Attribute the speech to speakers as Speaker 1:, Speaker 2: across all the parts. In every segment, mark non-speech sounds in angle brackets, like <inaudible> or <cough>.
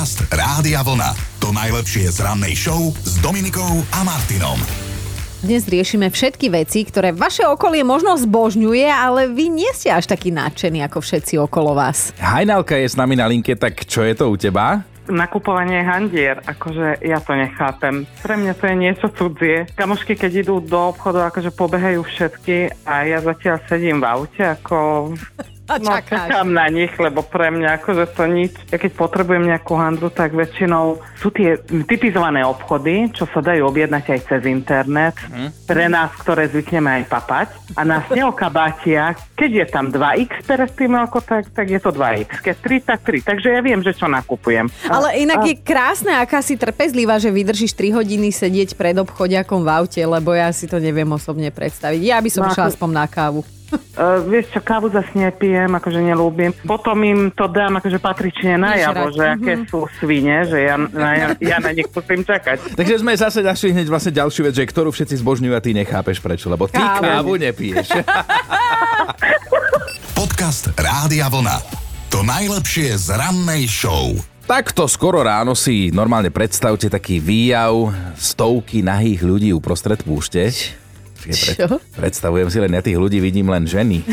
Speaker 1: Podcast Rádia Vlna. To najlepšie z rannej show s Dominikou a Martinom.
Speaker 2: Dnes riešime všetky veci, ktoré vaše okolie možno zbožňuje, ale vy nie ste až takí nadšení ako všetci okolo vás.
Speaker 3: Hajnalka je s nami na linke, tak čo je to u teba?
Speaker 4: nakupovanie handier, akože ja to nechápem. Pre mňa to je niečo cudzie. Kamošky, keď idú do obchodu, akože pobehajú všetky a ja zatiaľ sedím v aute, ako
Speaker 2: A
Speaker 4: No,
Speaker 2: čakáš.
Speaker 4: čakám na nich, lebo pre mňa akože to nič. Ja keď potrebujem nejakú handru, tak väčšinou sú tie typizované obchody, čo sa dajú objednať aj cez internet. Pre nás, ktoré zvykneme aj papať. A na kabátia, keď je tam 2x perestimálko, tak, tak je to 2x. Keď 3, tak 3. Takže ja viem, že čo nakupujem.
Speaker 2: Ale inak je krásne, aká si trpezlivá, že vydržíš 3 hodiny sedieť pred obchodiakom v aute, lebo ja si to neviem osobne predstaviť. Ja by som
Speaker 4: No,
Speaker 2: išla
Speaker 4: ako-
Speaker 2: aspoň na kávu.
Speaker 4: Uh, vieš čo, kávu zase nepijem, akože nelúbim. Potom im to dám akože patrične najavo, že aké
Speaker 2: mhm.
Speaker 4: sú svine, že ja, na, ja, ja na nich musím čakať.
Speaker 3: Takže sme zase našli hneď vlastne ďalšiu vec, že ktorú všetci zbožňujú a ty nechápeš prečo, lebo ty
Speaker 2: Kávu.
Speaker 3: kávu nepiješ. <laughs>
Speaker 1: Podcast Rádia Vlna. To najlepšie z rannej show.
Speaker 3: Takto skoro ráno si normálne predstavte taký výjav stovky nahých ľudí uprostred púšte. Čiže
Speaker 2: Čo?
Speaker 3: predstavujem si len, ja tých ľudí vidím len ženy. <laughs>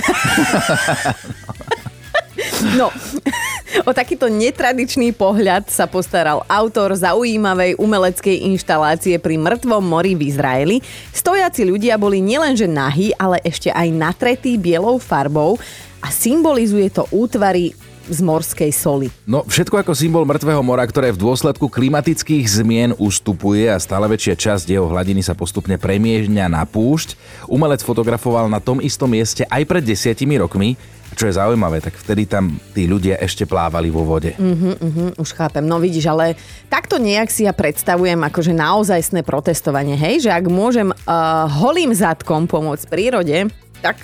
Speaker 2: No, o takýto netradičný pohľad sa postaral autor zaujímavej umeleckej inštalácie pri mŕtvom mori v Izraeli. Stojaci ľudia boli nielenže nahí, ale ešte aj natretí bielou farbou a symbolizuje to útvary z morskej soli.
Speaker 3: No, všetko ako symbol mŕtvého mora, ktoré v dôsledku klimatických zmien ustupuje a stále väčšia časť jeho hladiny sa postupne premiežňa na púšť. Umelec fotografoval na tom istom mieste aj pred desiatimi rokmi. Čo je zaujímavé, tak vtedy tam tí ľudia ešte plávali vo vode.
Speaker 2: Hm, už chápem, no vidíš, ale takto nejak si ja predstavujem akože naozajstné protestovanie, hej, že ak môžem uh, holým zadkom pomôcť prírode, tak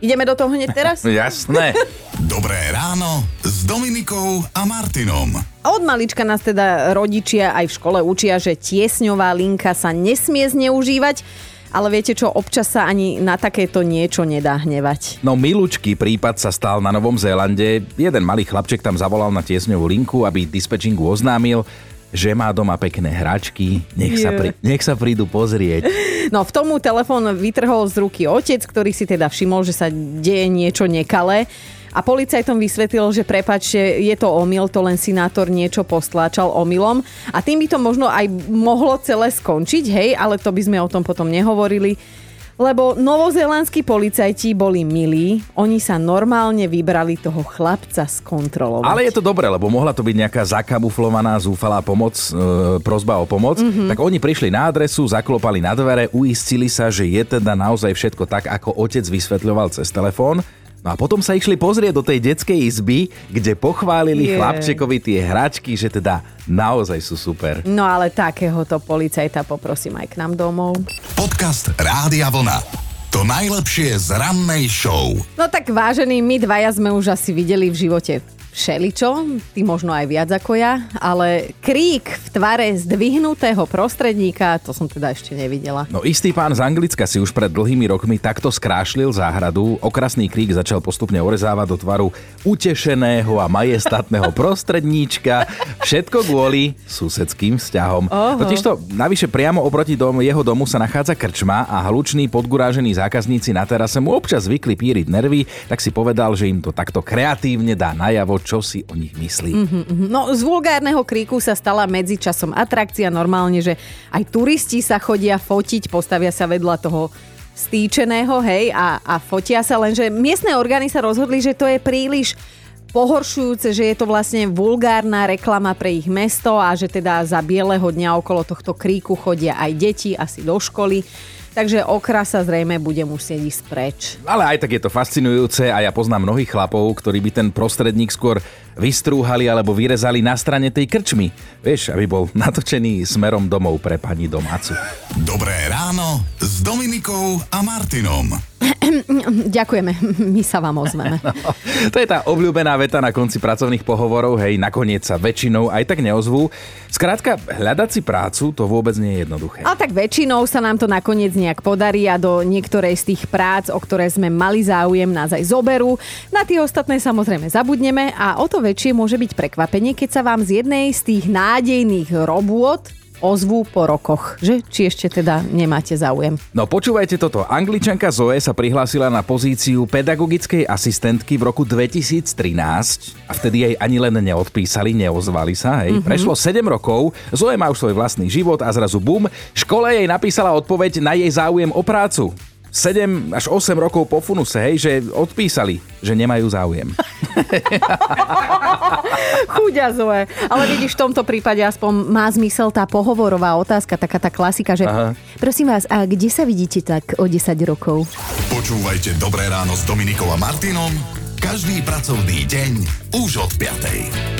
Speaker 2: ideme do toho hneď teraz? <laughs>
Speaker 3: Jasné. <laughs>
Speaker 1: Dobré ráno s Dominikou a Martinom.
Speaker 2: Od malička nás teda rodičia aj v škole učia, že tiesňová linka sa nesmie zneužívať, ale viete čo, občas sa ani na takéto niečo nedá hnevať.
Speaker 3: No milučký prípad sa stal na Novom Zélande. Jeden malý chlapček tam zavolal na tiesňovú linku, aby dispečingu oznámil, že má doma pekné hračky, nech sa, pri, nech sa prídu pozrieť.
Speaker 2: No v tomu telefón vytrhol z ruky otec, ktorý si teda všimol, že sa deje niečo nekalé. A policajtom vysvetlil, že prepačte, je to omyl, to len sinátor niečo postláčal omylom. A tým by to možno aj mohlo celé skončiť, hej, ale to by sme o tom potom nehovorili. Lebo novozélandskí policajti boli milí, oni sa normálne vybrali toho chlapca skontrolovať.
Speaker 3: Ale je to dobré, lebo mohla to byť nejaká zakamuflovaná, zúfalá pomoc, e, prozba o pomoc. Mm-hmm. Tak oni prišli na adresu, zaklopali na dvere, uistili sa, že je teda naozaj všetko tak, ako otec vysvetľoval cez telefón. No a potom sa išli pozrieť do tej detskej izby, kde pochválili
Speaker 2: Je.
Speaker 3: chlapčekovi tie hračky, že teda naozaj sú super.
Speaker 2: No ale takéhoto policajta poprosím aj k nám domov.
Speaker 1: Podcast Rádia Vlna. To najlepšie z rannej show.
Speaker 2: No tak vážení, my dvaja sme už asi videli v živote všeličo, ty možno aj viac ako ja, ale krík v tvare zdvihnutého prostredníka, to som teda ešte nevidela.
Speaker 3: No istý pán z Anglicka si už pred dlhými rokmi takto skrášlil záhradu. Okrasný krík začal postupne orezávať do tvaru utešeného a majestátneho prostredníčka. Všetko kvôli susedským vzťahom.
Speaker 2: Oho.
Speaker 3: Totižto navyše priamo oproti dom, jeho domu sa nachádza krčma a hluční podgurážení zákazníci na terase mu občas zvykli píriť nervy, tak si povedal, že im to takto kreatívne dá najavo, čo si o nich myslí. Mm-hmm.
Speaker 2: No z vulgárneho kríku sa stala medzičasom atrakcia normálne, že aj turisti sa chodia fotiť, postavia sa vedľa toho stýčeného, hej, a, a fotia sa, lenže miestne orgány sa rozhodli, že to je príliš pohoršujúce, že je to vlastne vulgárna reklama pre ich mesto a že teda za bieleho dňa okolo tohto kríku chodia aj deti asi do školy. Takže okra sa zrejme bude musieť ísť preč.
Speaker 3: Ale aj tak je to fascinujúce a ja poznám mnohých chlapov, ktorí by ten prostredník skôr vystrúhali alebo vyrezali na strane tej krčmy. Vieš, aby bol natočený smerom domov pre pani domácu.
Speaker 1: Dobré ráno s s Dominikou a Martinom. <clears throat>
Speaker 2: Ďakujeme, my sa vám ozveme. <laughs>
Speaker 3: To je tá obľúbená veta na konci pracovných pohovorov, hej, nakoniec sa väčšinou aj tak neozvú. Skrátka, hľadať si prácu to vôbec nie je jednoduché.
Speaker 2: A tak väčšinou sa nám to nakoniec nejak podarí a do niektorej z tých prác, o ktoré sme mali záujem, nás aj zoberú. Na tie ostatné samozrejme zabudneme a o to väčšie môže byť prekvapenie, keď sa vám z jednej z tých nádejných robôt ozvú po rokoch, že? Či ešte teda nemáte záujem.
Speaker 3: No počúvajte toto. Angličanka Zoe sa prihlásila na pozíciu pedagogickej asistentky v roku 2013 a vtedy jej ani len neodpísali, neozvali sa. Hej. Mm-hmm. Prešlo 7 rokov, Zoe má už svoj vlastný život a zrazu bum, škole jej napísala odpoveď na jej záujem o prácu. 7 až 8 rokov po funuse, hej, že odpísali, že nemajú záujem. <laughs>
Speaker 2: Chuďa Zoe. Ale vidíš, v tomto prípade aspoň má zmysel tá pohovorová otázka, taká tá klasika, že Aha. prosím vás, a kde sa vidíte tak o 10 rokov?
Speaker 1: Počúvajte Dobré ráno s Dominikom a Martinom každý pracovný deň už od 5.